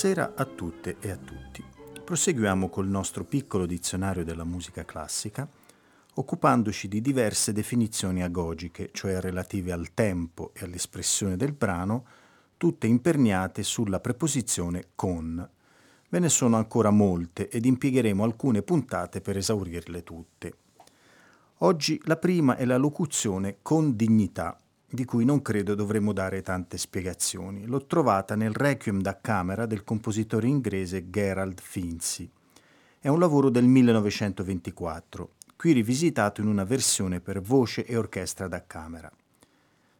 Buonasera a tutte e a tutti. Proseguiamo col nostro piccolo dizionario della musica classica, occupandoci di diverse definizioni agogiche, cioè relative al tempo e all'espressione del brano, tutte imperniate sulla preposizione con. Ve ne sono ancora molte ed impiegheremo alcune puntate per esaurirle tutte. Oggi la prima è la locuzione con dignità, di cui non credo dovremmo dare tante spiegazioni. L'ho trovata nel Requiem da camera del compositore inglese Gerald Finzi. È un lavoro del 1924, qui rivisitato in una versione per voce e orchestra da camera.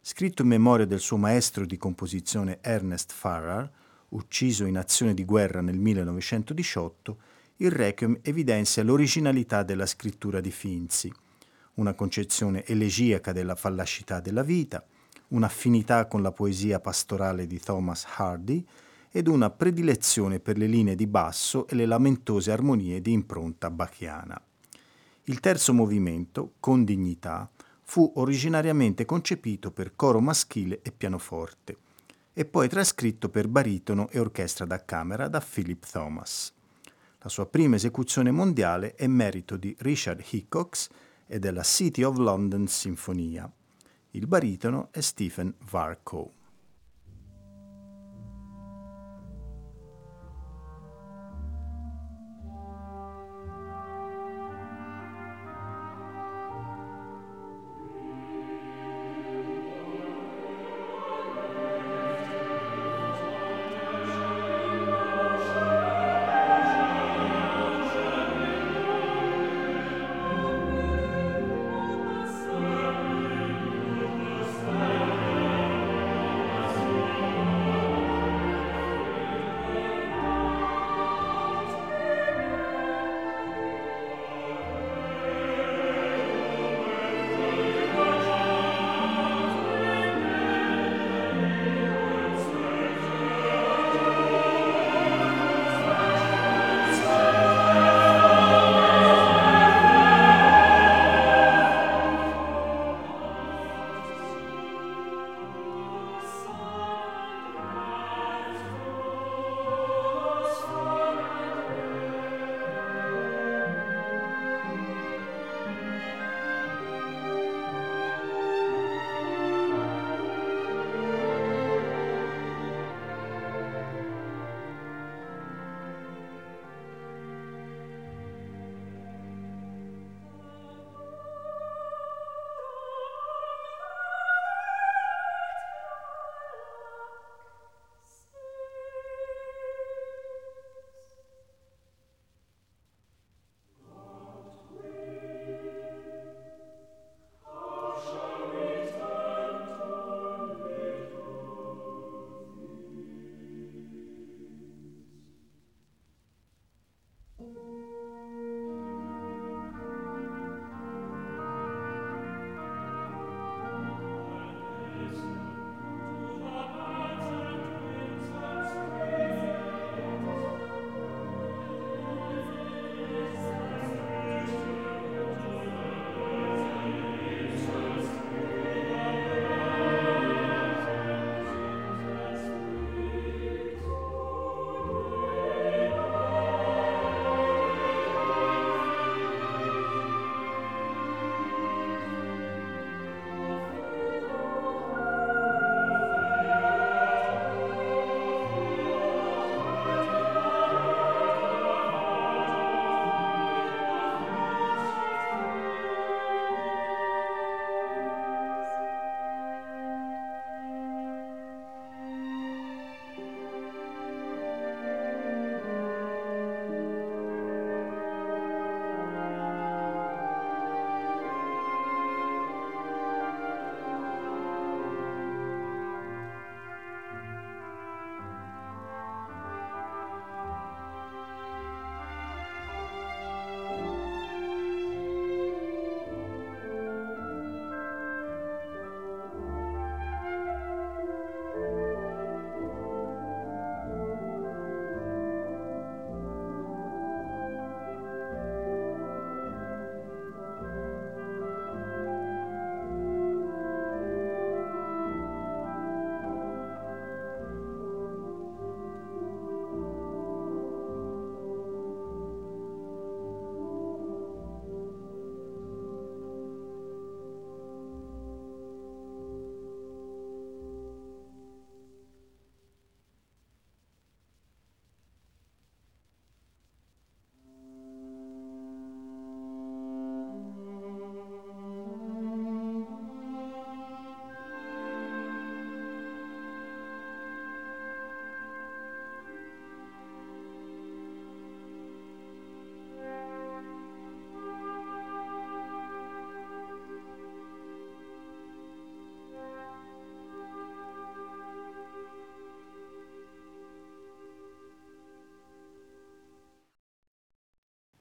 Scritto in memoria del suo maestro di composizione Ernest Farrar, ucciso in azione di guerra nel 1918, il Requiem evidenzia l'originalità della scrittura di Finzi – una concezione elegiaca della fallascità della vita, un'affinità con la poesia pastorale di Thomas Hardy ed una predilezione per le linee di basso e le lamentose armonie di impronta bachiana. Il terzo movimento, con dignità, fu originariamente concepito per coro maschile e pianoforte e poi trascritto per baritono e orchestra da camera da Philip Thomas. La sua prima esecuzione mondiale è merito di Richard Hickox e della City of London Sinfonia. Il baritono è Stephen Varco.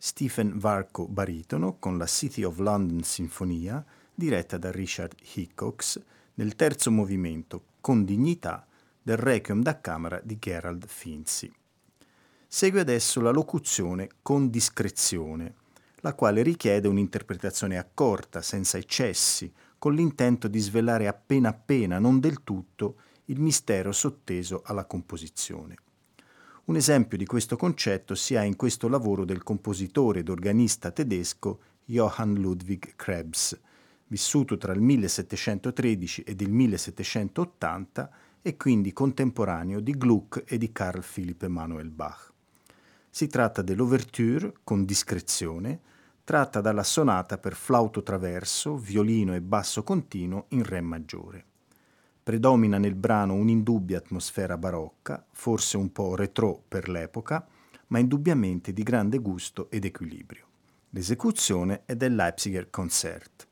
Stephen Varco baritono con la City of London Sinfonia diretta da Richard Hickox nel terzo movimento con dignità del Requiem da Camera di Gerald Finzi. Segue adesso la locuzione con discrezione, la quale richiede un'interpretazione accorta, senza eccessi, con l'intento di svelare appena appena, non del tutto, il mistero sotteso alla composizione. Un esempio di questo concetto si ha in questo lavoro del compositore ed organista tedesco Johann Ludwig Krebs, vissuto tra il 1713 ed il 1780 e quindi contemporaneo di Gluck e di Carl Philipp Emanuel Bach. Si tratta dell'ouverture con discrezione, tratta dalla sonata per flauto traverso, violino e basso continuo in Re maggiore. Predomina nel brano un'indubbia atmosfera barocca, forse un po' retro per l'epoca, ma indubbiamente di grande gusto ed equilibrio. L'esecuzione è del Leipziger Concert.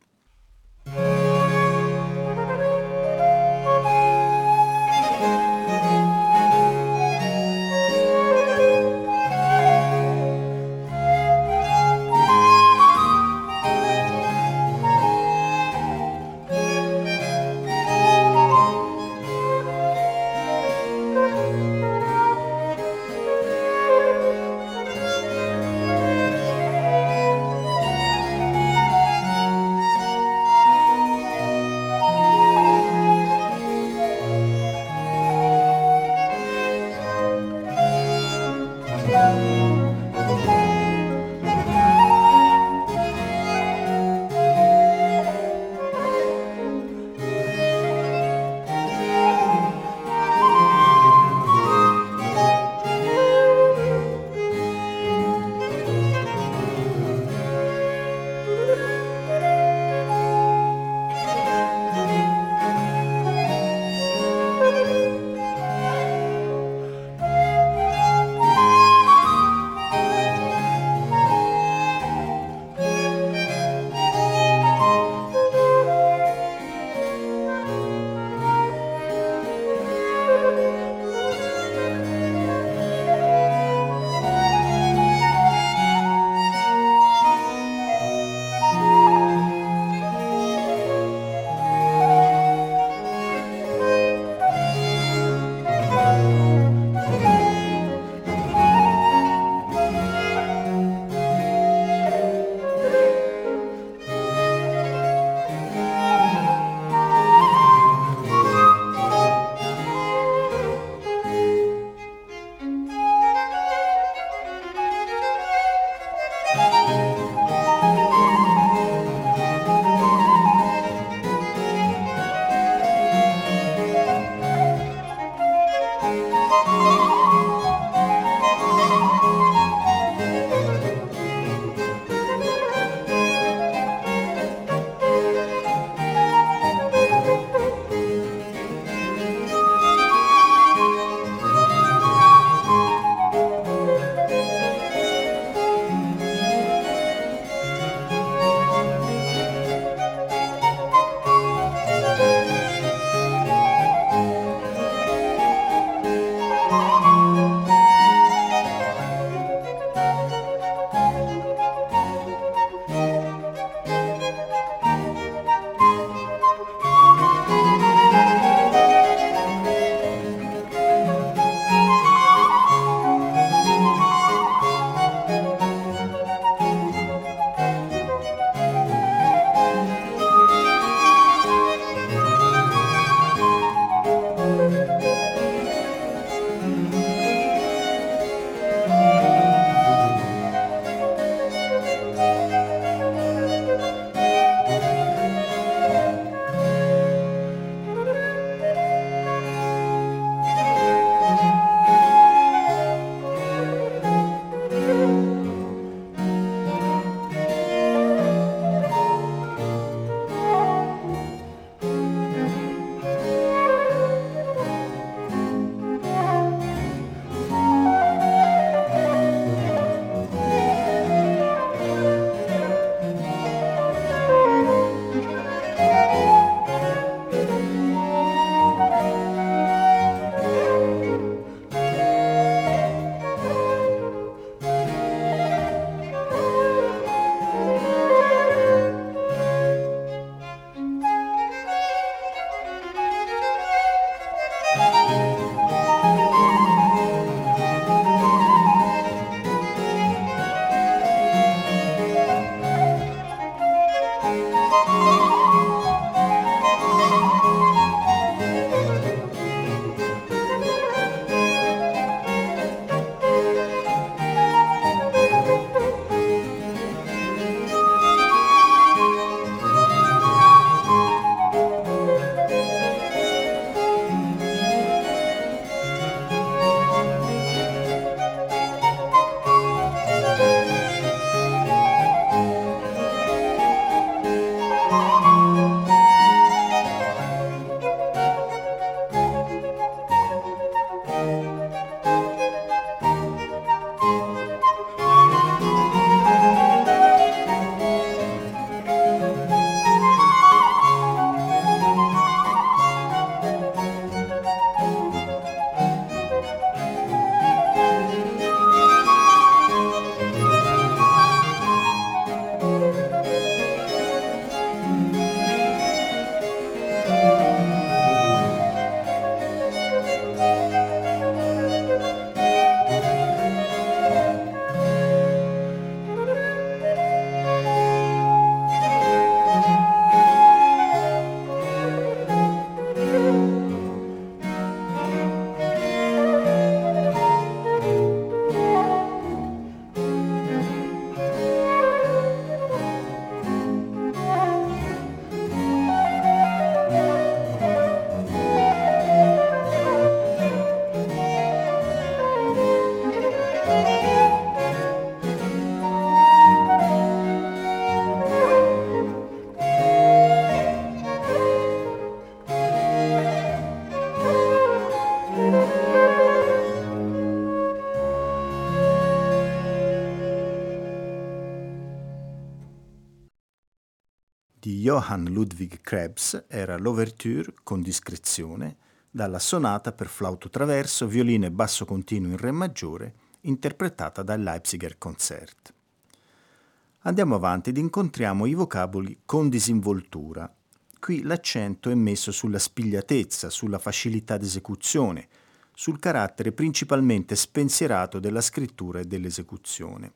Johann Ludwig Krebs era l'ouverture con discrezione dalla sonata per flauto traverso, violino e basso continuo in re maggiore, interpretata dal Leipziger Concert. Andiamo avanti ed incontriamo i vocaboli con disinvoltura. Qui l'accento è messo sulla spigliatezza, sulla facilità d'esecuzione, sul carattere principalmente spensierato della scrittura e dell'esecuzione.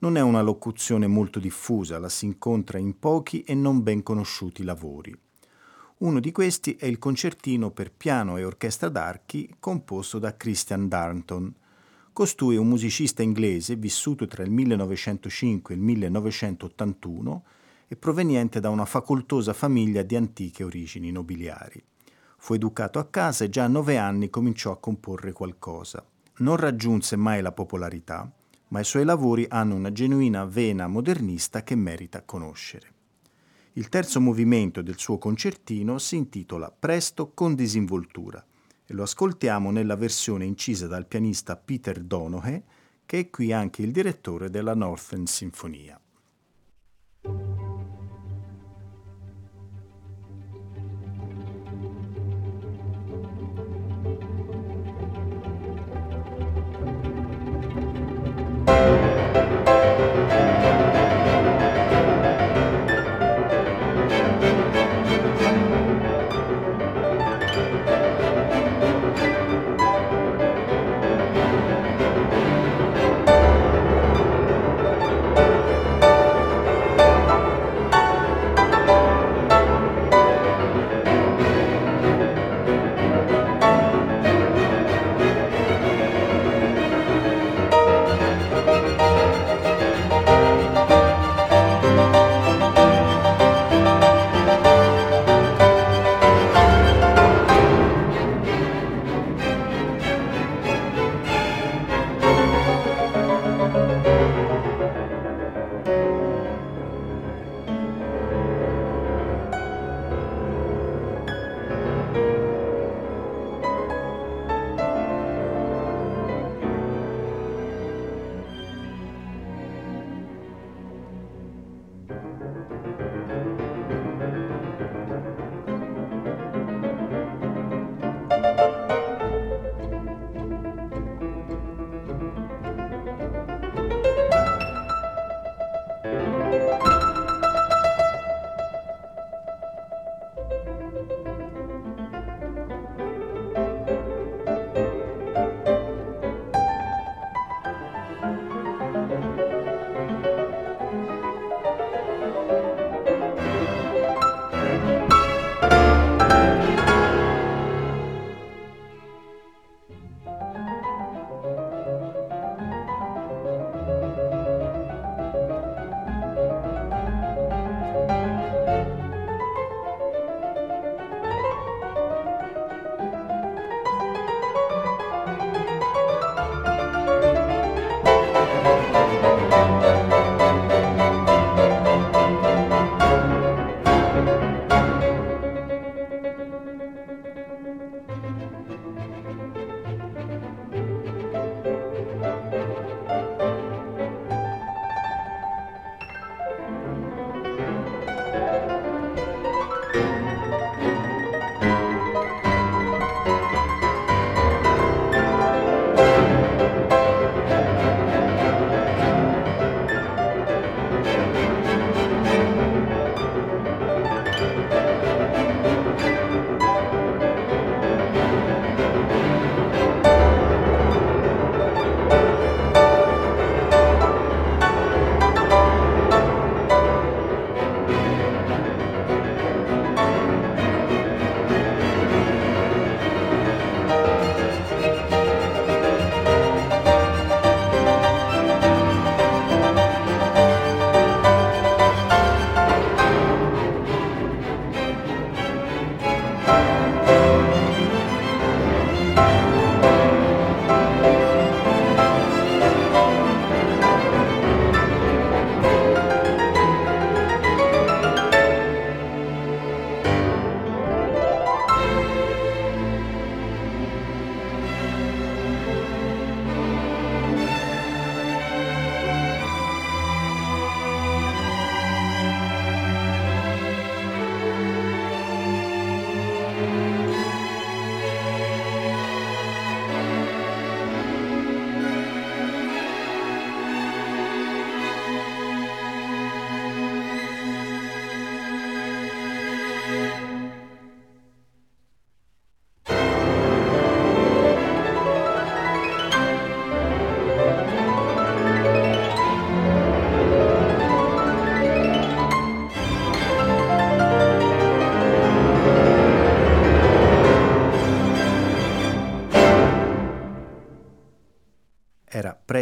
Non è una locuzione molto diffusa, la si incontra in pochi e non ben conosciuti lavori. Uno di questi è il concertino per piano e orchestra d'archi composto da Christian Darnton. Costui è un musicista inglese vissuto tra il 1905 e il 1981 e proveniente da una facoltosa famiglia di antiche origini nobiliari. Fu educato a casa e già a nove anni cominciò a comporre qualcosa. Non raggiunse mai la popolarità, ma i suoi lavori hanno una genuina vena modernista che merita conoscere. Il terzo movimento del suo concertino si intitola Presto con disinvoltura e lo ascoltiamo nella versione incisa dal pianista Peter Donohe, che è qui anche il direttore della Northern Sinfonia.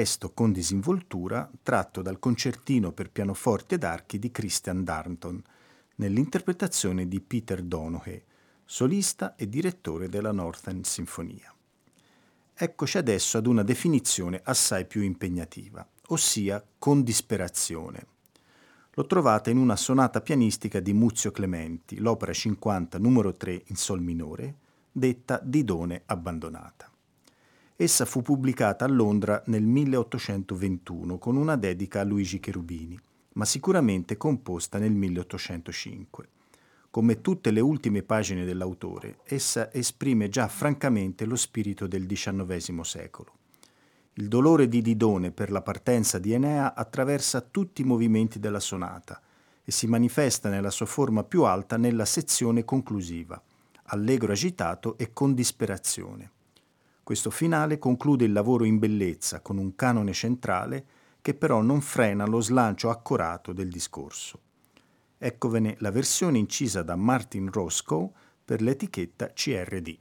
Presto con disinvoltura, tratto dal concertino per pianoforte ed archi di Christian Darnton, nell'interpretazione di Peter Donohue, solista e direttore della Northern Sinfonia. Eccoci adesso ad una definizione assai più impegnativa, ossia con disperazione. L'ho trovata in una sonata pianistica di Muzio Clementi, l'opera 50 numero 3 in sol minore, detta Didone abbandonata. Essa fu pubblicata a Londra nel 1821 con una dedica a Luigi Cherubini, ma sicuramente composta nel 1805. Come tutte le ultime pagine dell'autore, essa esprime già francamente lo spirito del XIX secolo. Il dolore di Didone per la partenza di Enea attraversa tutti i movimenti della sonata e si manifesta nella sua forma più alta nella sezione conclusiva, allegro agitato e con disperazione. Questo finale conclude il lavoro in bellezza con un canone centrale che però non frena lo slancio accorato del discorso. Ecgovene la versione incisa da Martin Roscoe per l'etichetta CRD.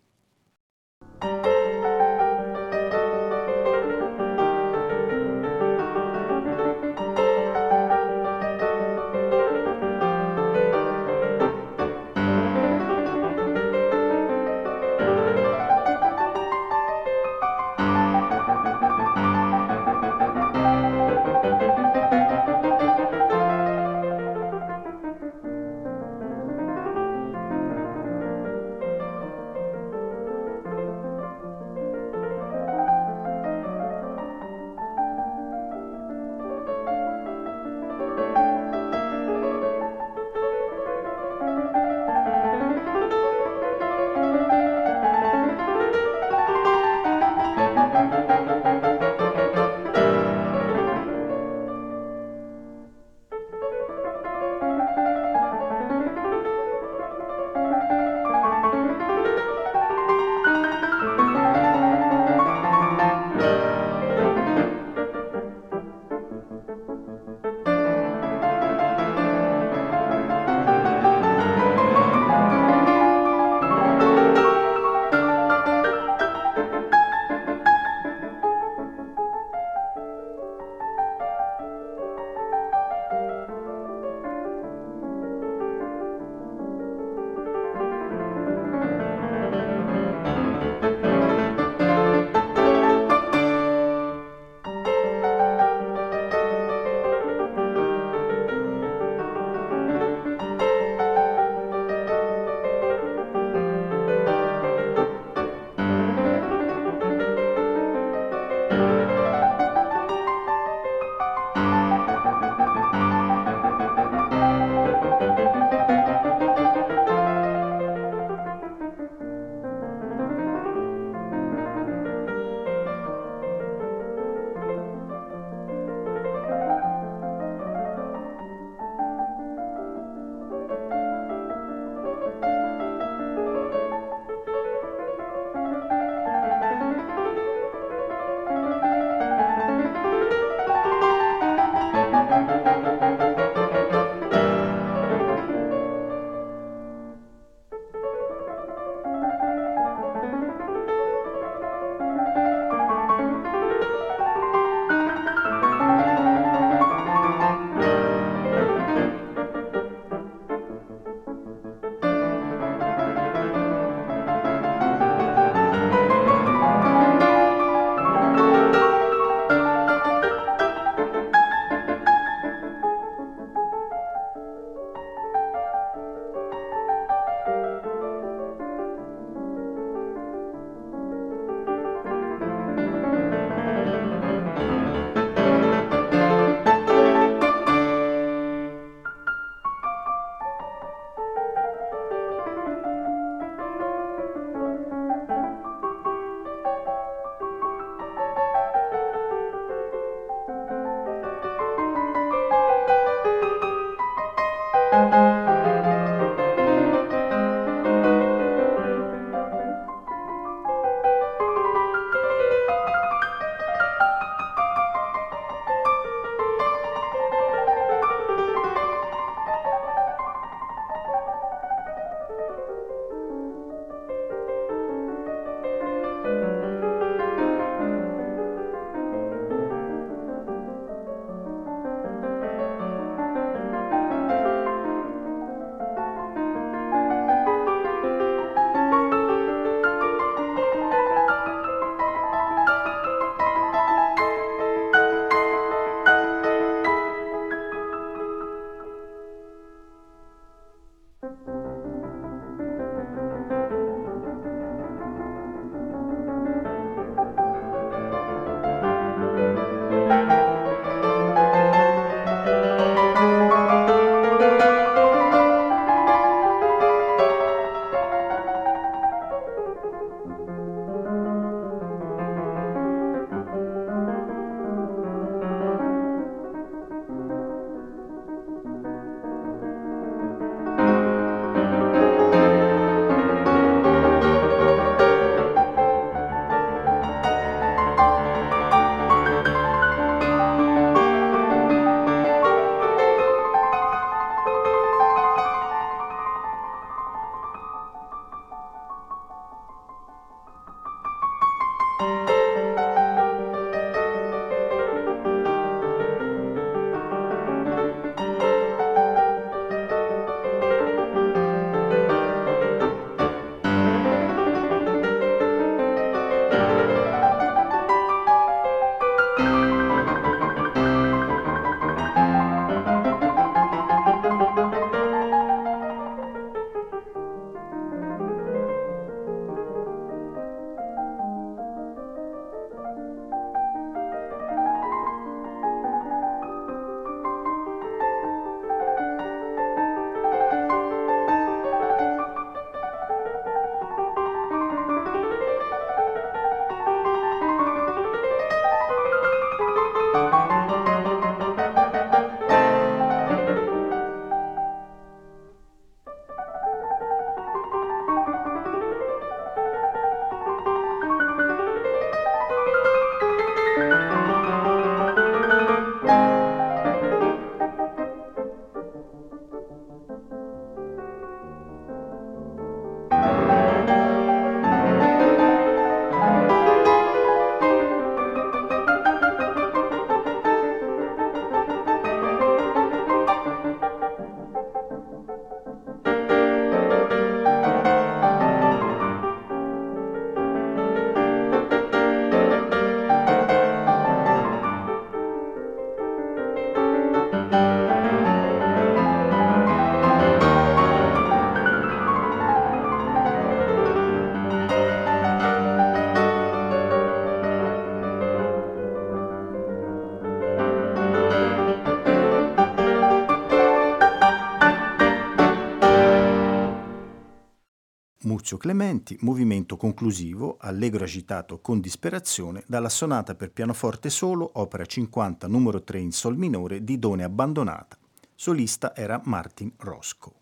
Muzio Clementi, movimento conclusivo, allegro agitato con disperazione, dalla sonata per pianoforte solo, opera 50 numero 3 in sol minore di Done abbandonata. Solista era Martin Roscoe.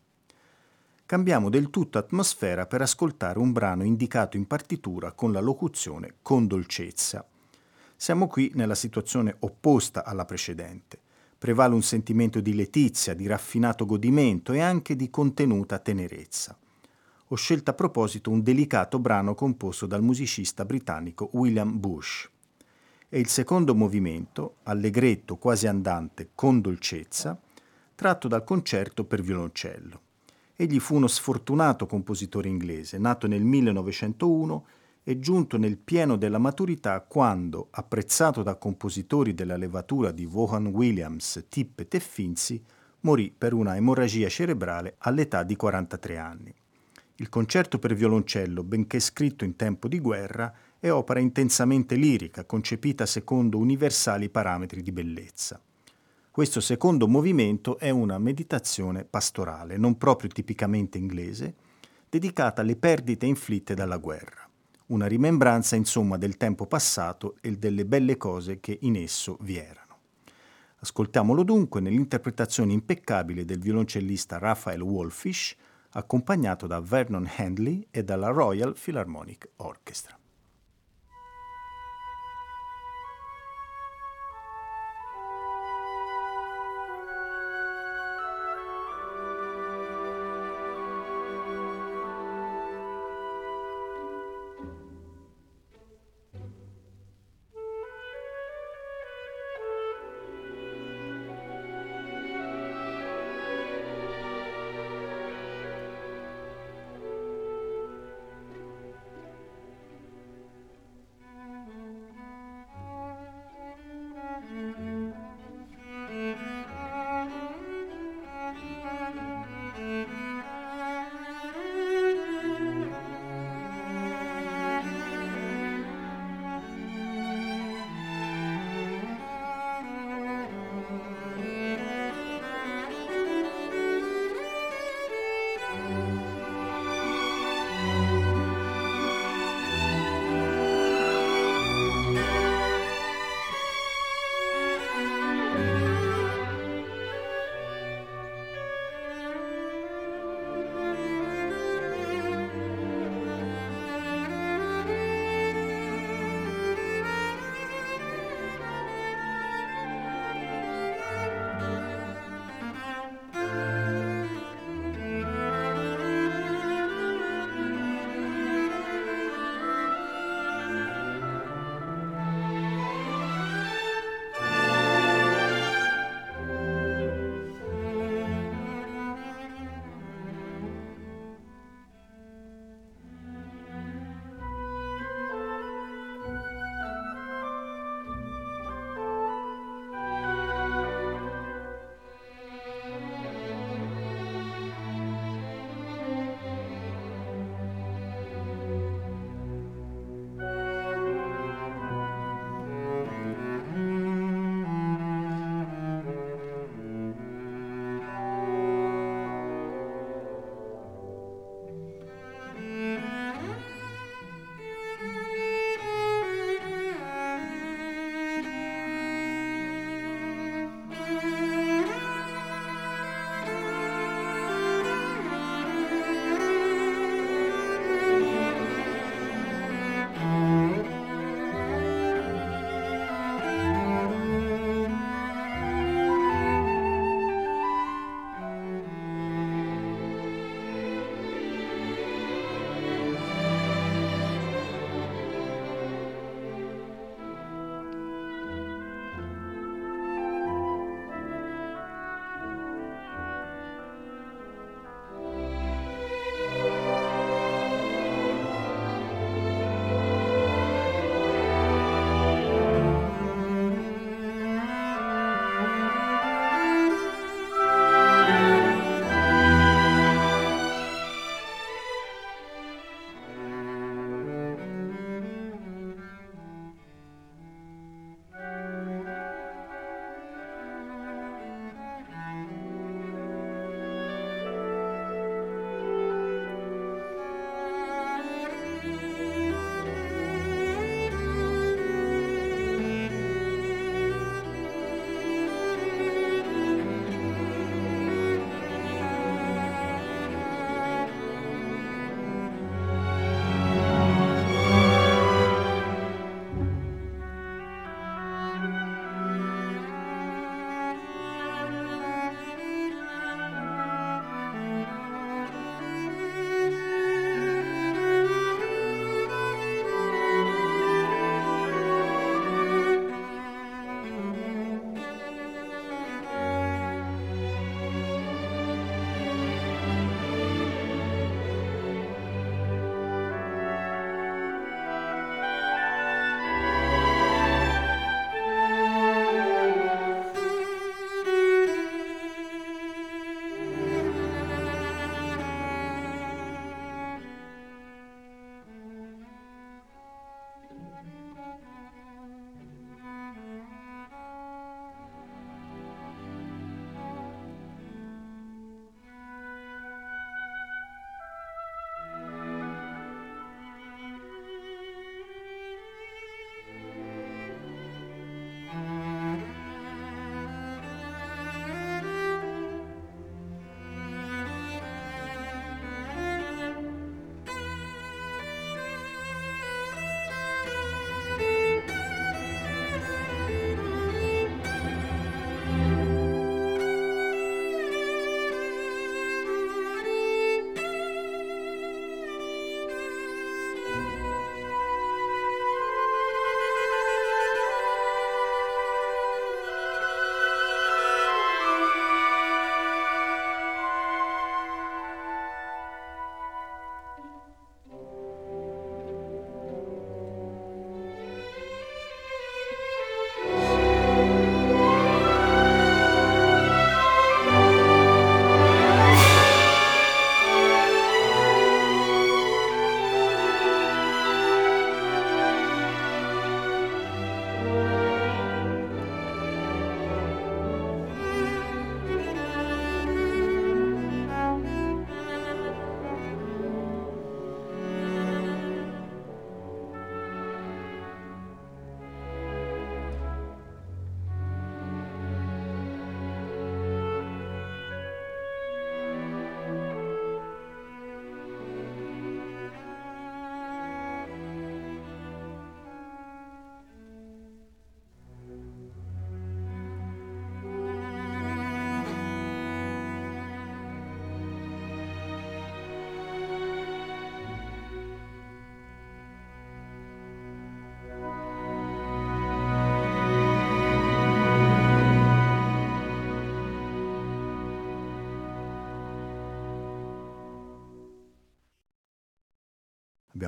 Cambiamo del tutto atmosfera per ascoltare un brano indicato in partitura con la locuzione con dolcezza. Siamo qui nella situazione opposta alla precedente. Prevale un sentimento di letizia, di raffinato godimento e anche di contenuta tenerezza ho scelto a proposito un delicato brano composto dal musicista britannico William Bush. È il secondo movimento, allegretto quasi andante con dolcezza, tratto dal concerto per violoncello. Egli fu uno sfortunato compositore inglese, nato nel 1901 e giunto nel pieno della maturità quando, apprezzato da compositori della levatura di Vaughan Williams, Tippett e Finzi, morì per una emorragia cerebrale all'età di 43 anni. Il concerto per violoncello, benché scritto in tempo di guerra, è opera intensamente lirica, concepita secondo universali parametri di bellezza. Questo secondo movimento è una meditazione pastorale, non proprio tipicamente inglese, dedicata alle perdite inflitte dalla guerra. Una rimembranza insomma del tempo passato e delle belle cose che in esso vi erano. Ascoltiamolo dunque nell'interpretazione impeccabile del violoncellista Raphael Wolfish, accompagnato da Vernon Handley e dalla Royal Philharmonic Orchestra.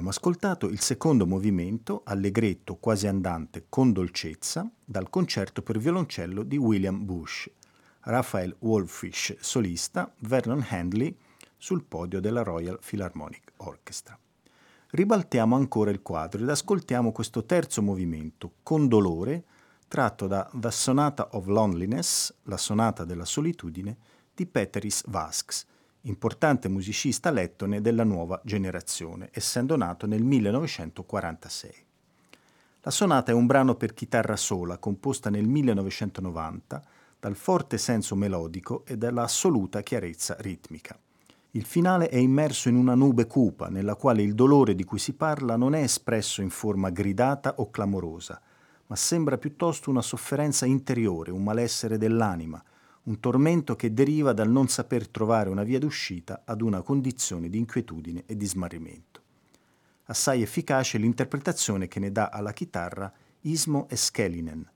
Abbiamo ascoltato il secondo movimento, allegretto quasi andante con dolcezza, dal concerto per violoncello di William Bush, Raphael Wolfish solista, Vernon Handley sul podio della Royal Philharmonic Orchestra. Ribaltiamo ancora il quadro ed ascoltiamo questo terzo movimento, con dolore, tratto da The Sonata of Loneliness, la sonata della solitudine, di Peteris Vasks, importante musicista lettone della nuova generazione, essendo nato nel 1946. La sonata è un brano per chitarra sola, composta nel 1990, dal forte senso melodico e dall'assoluta chiarezza ritmica. Il finale è immerso in una nube cupa, nella quale il dolore di cui si parla non è espresso in forma gridata o clamorosa, ma sembra piuttosto una sofferenza interiore, un malessere dell'anima, un tormento che deriva dal non saper trovare una via d'uscita ad una condizione di inquietudine e di smarrimento. Assai efficace l'interpretazione che ne dà alla chitarra Ismo Eskelinen,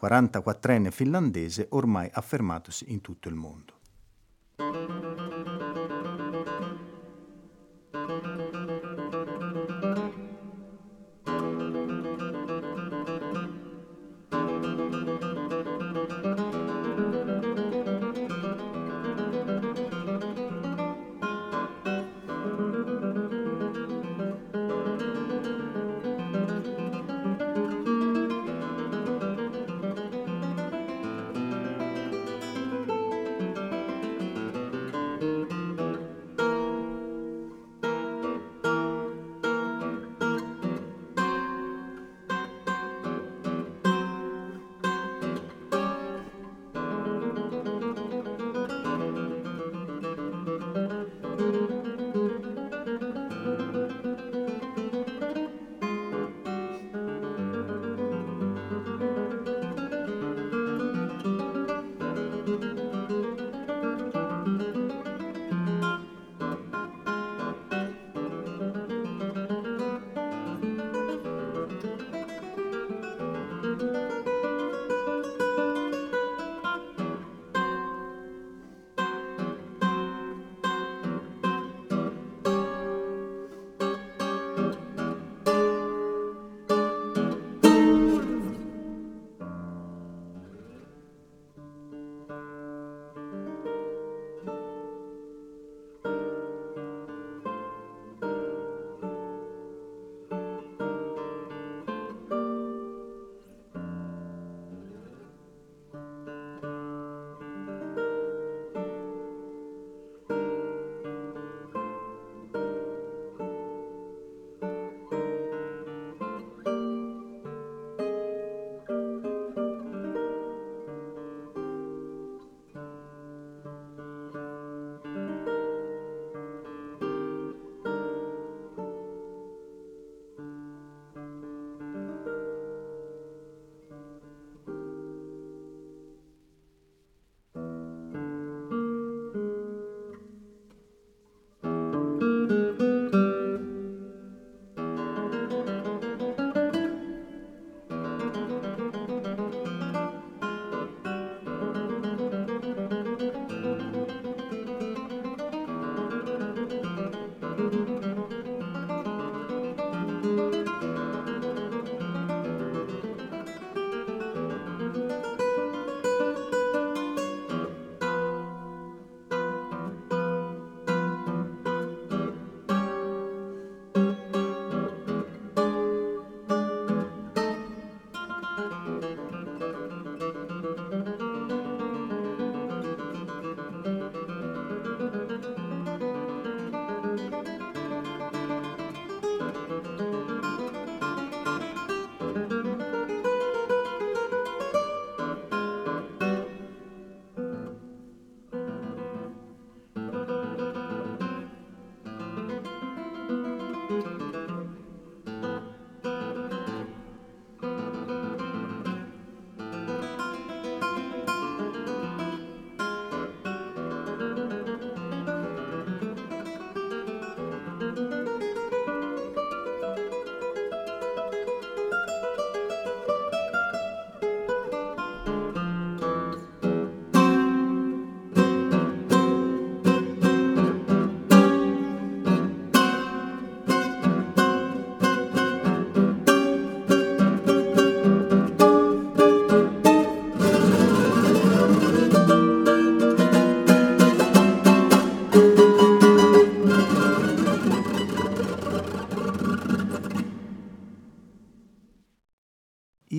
44enne finlandese ormai affermatosi in tutto il mondo.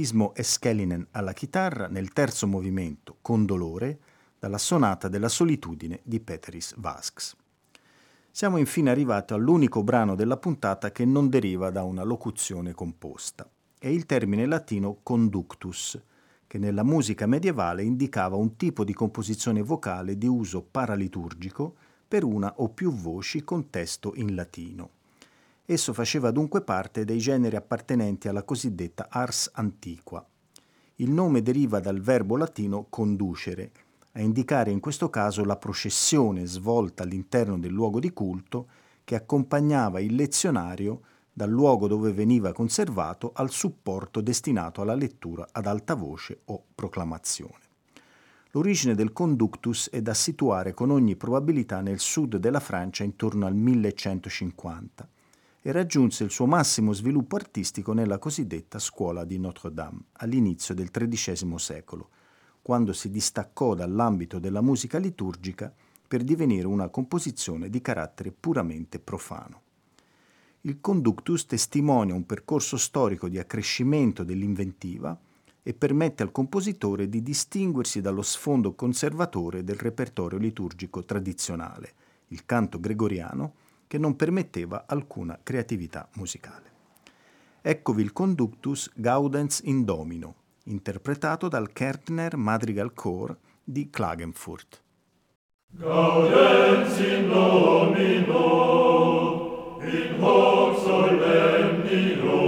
Ismo Eskelinen alla chitarra nel terzo movimento, con dolore, dalla sonata della solitudine di Peteris Vasks. Siamo infine arrivati all'unico brano della puntata che non deriva da una locuzione composta. È il termine latino conductus, che nella musica medievale indicava un tipo di composizione vocale di uso paraliturgico per una o più voci con testo in latino. Esso faceva dunque parte dei generi appartenenti alla cosiddetta ars antiqua. Il nome deriva dal verbo latino conducere, a indicare in questo caso la processione svolta all'interno del luogo di culto che accompagnava il lezionario dal luogo dove veniva conservato al supporto destinato alla lettura ad alta voce o proclamazione. L'origine del conductus è da situare con ogni probabilità nel sud della Francia intorno al 1150 e raggiunse il suo massimo sviluppo artistico nella cosiddetta scuola di Notre-Dame all'inizio del XIII secolo, quando si distaccò dall'ambito della musica liturgica per divenire una composizione di carattere puramente profano. Il conductus testimonia un percorso storico di accrescimento dell'inventiva e permette al compositore di distinguersi dallo sfondo conservatore del repertorio liturgico tradizionale, il canto gregoriano, che non permetteva alcuna creatività musicale. Eccovi il conductus Gaudens in Domino, interpretato dal Kärntner Madrigal Chor di Klagenfurt. Gaudens in Domino, in hoc solemnio,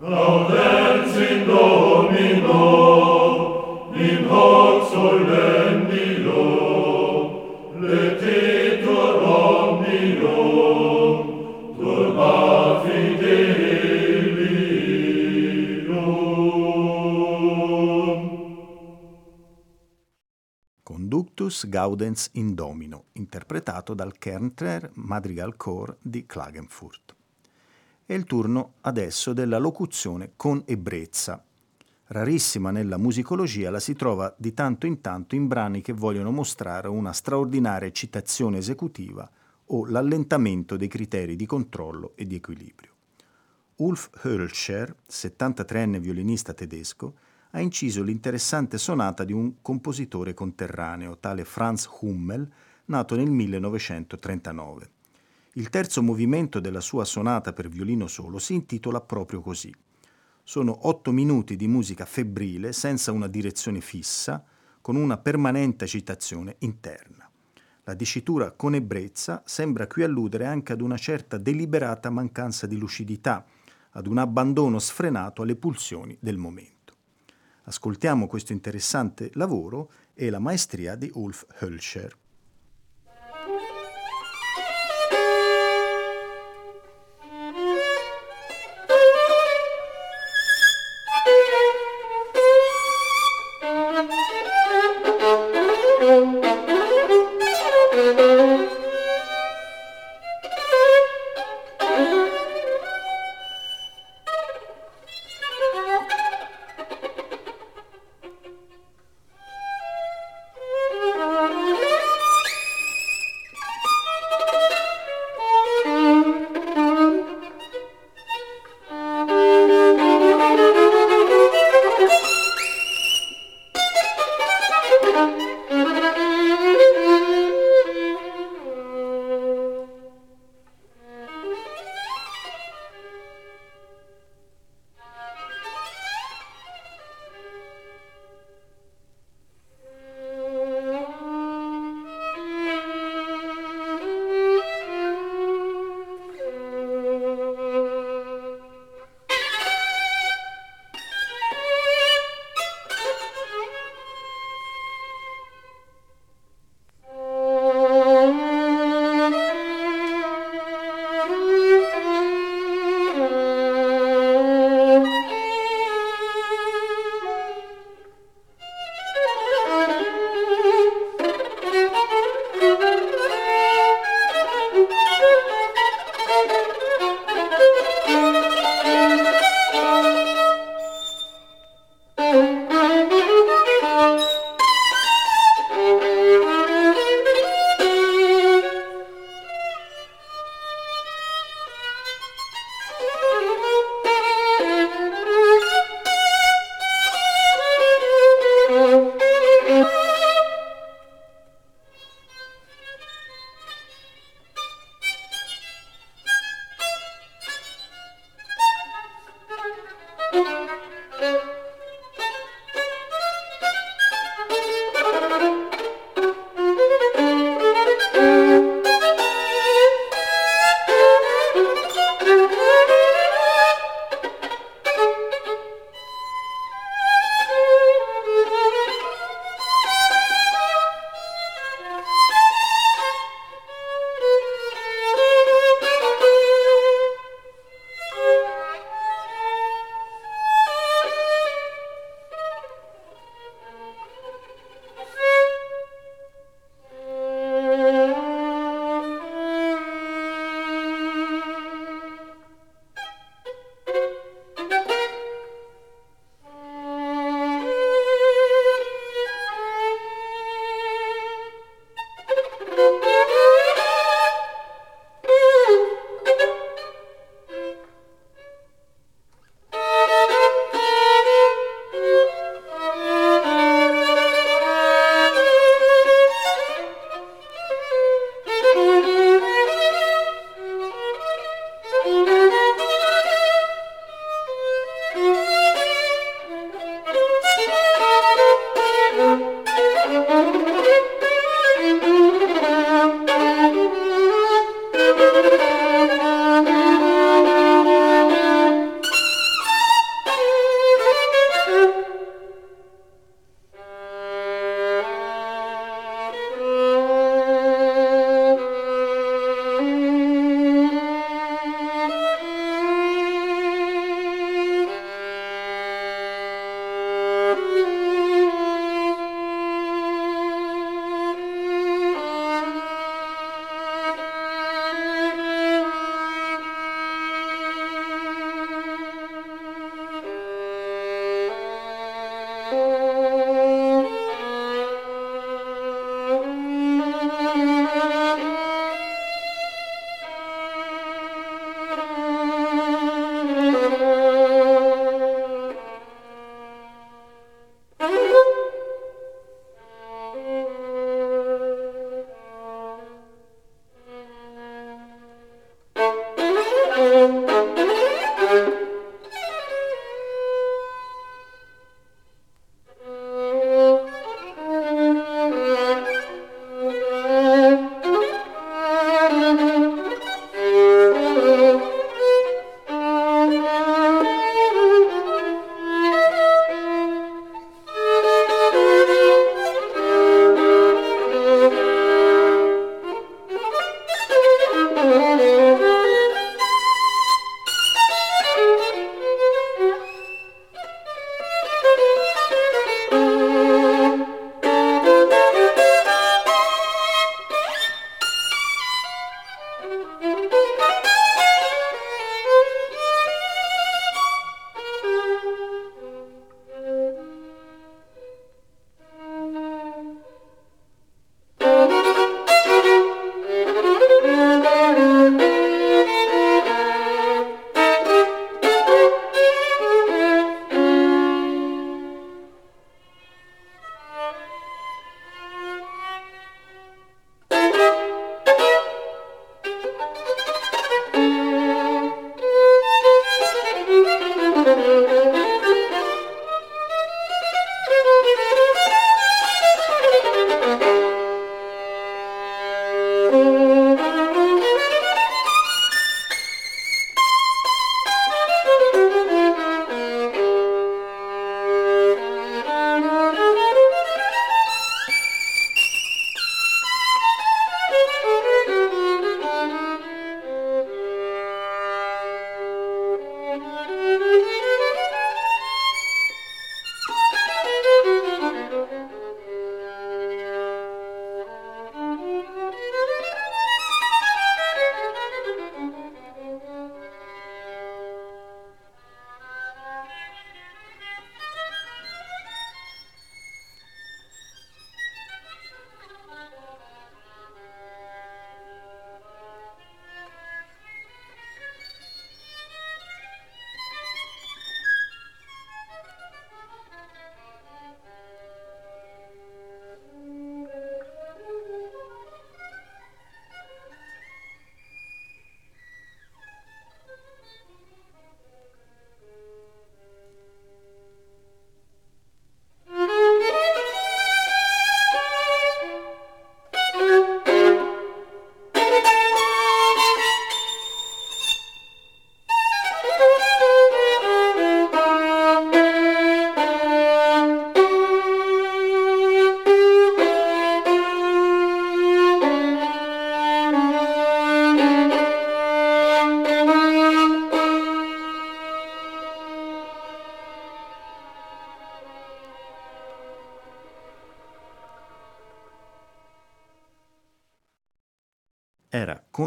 Gaudens in Domino, in hoc solemnio, letitur omnium, turba fidelium. Conductus Gaudens in Domino, interpretato dal Kärntner Madrigal Chor di Klagenfurt. È il turno adesso della locuzione con ebbrezza. Rarissima nella musicologia, la si trova di tanto in tanto in brani che vogliono mostrare una straordinaria eccitazione esecutiva o l'allentamento dei criteri di controllo e di equilibrio. Ulf Hölscher, 73enne violinista tedesco, ha inciso l'interessante sonata di un compositore conterraneo, tale Franz Hummel, nato nel 1939. Il terzo movimento della sua sonata per violino solo si intitola proprio così. Sono otto minuti di musica febbrile senza una direzione fissa, con una permanente agitazione interna. La dicitura con ebbrezza sembra qui alludere anche ad una certa deliberata mancanza di lucidità, ad un abbandono sfrenato alle pulsioni del momento. Ascoltiamo questo interessante lavoro e la maestria di Ulf Hölscher.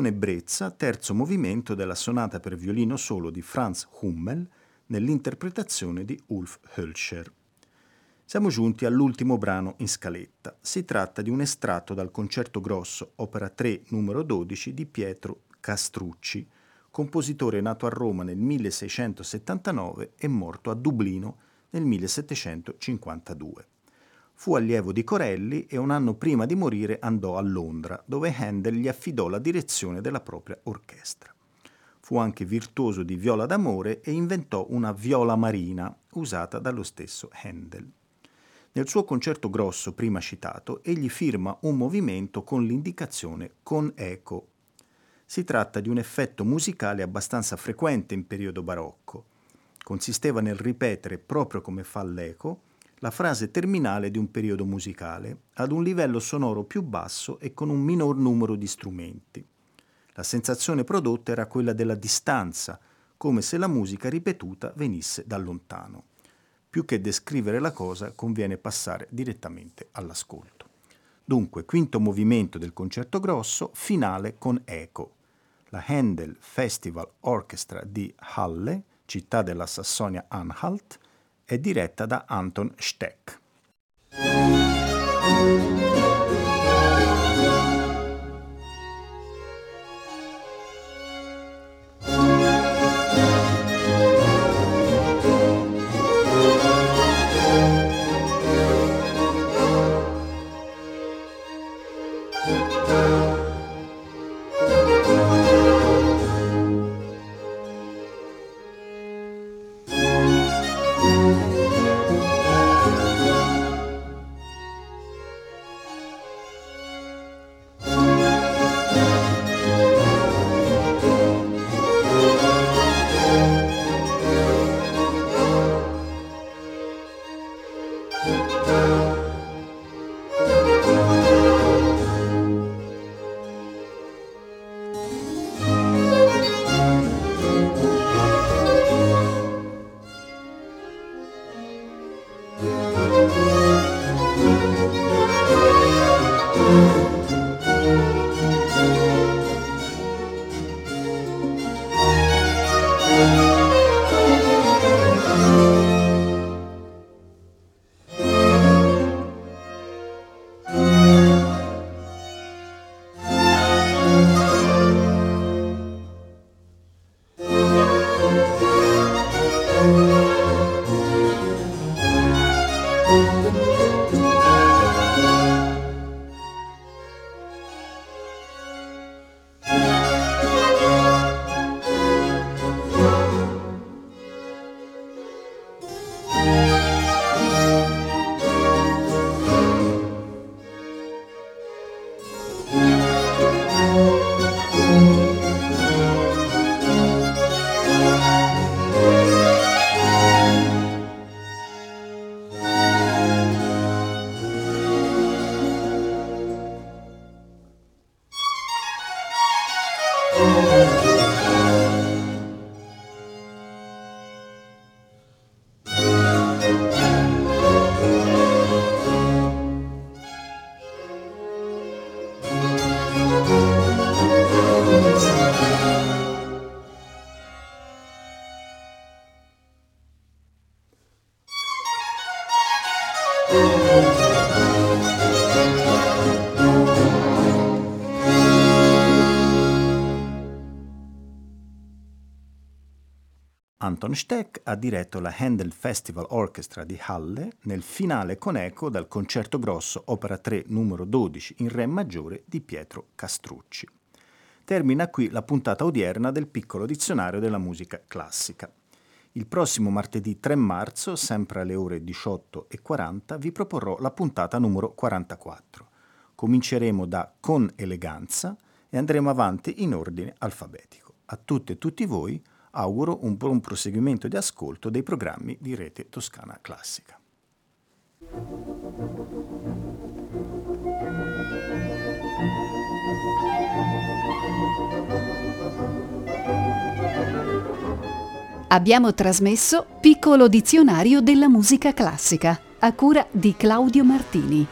Con ebbrezza terzo movimento della sonata per violino solo di Franz Hummel nell'interpretazione di Ulf Hölscher. Siamo giunti all'ultimo brano in scaletta. Si tratta di un estratto dal concerto grosso, opera 3, numero 12 di Pietro Castrucci, compositore nato a Roma nel 1679 e morto a Dublino nel 1752. Fu allievo di Corelli e un anno prima di morire andò a Londra, dove Handel gli affidò la direzione della propria orchestra. Fu anche virtuoso di viola d'amore e inventò una viola marina usata dallo stesso Handel. Nel suo concerto grosso prima citato, egli firma un movimento con l'indicazione con eco. Si tratta di un effetto musicale abbastanza frequente in periodo barocco. Consisteva nel ripetere, proprio come fa l'eco, la frase terminale di un periodo musicale, ad un livello sonoro più basso e con un minor numero di strumenti. La sensazione prodotta era quella della distanza, come se la musica ripetuta venisse da lontano. Più che descrivere la cosa conviene passare direttamente all'ascolto. Dunque, quinto movimento del concerto grosso, finale con eco. La Handel Festival Orchestra di Halle, città della Sassonia-Anhalt, è diretta da Anton Steck. Anton Steck ha diretto la Handel Festival Orchestra di Halle nel finale con eco dal concerto grosso opera 3 numero 12 in Re maggiore di Pietro Castrucci. Termina qui la puntata odierna del piccolo dizionario della musica classica. Il prossimo martedì 3 marzo, sempre alle ore 18.40, vi proporrò la puntata numero 44. Cominceremo da Con eleganza e andremo avanti in ordine alfabetico. A tutte e tutti voi auguro un buon proseguimento di ascolto dei programmi di Rete Toscana Classica. Abbiamo trasmesso Piccolo dizionario della musica classica a cura di Claudio Martini.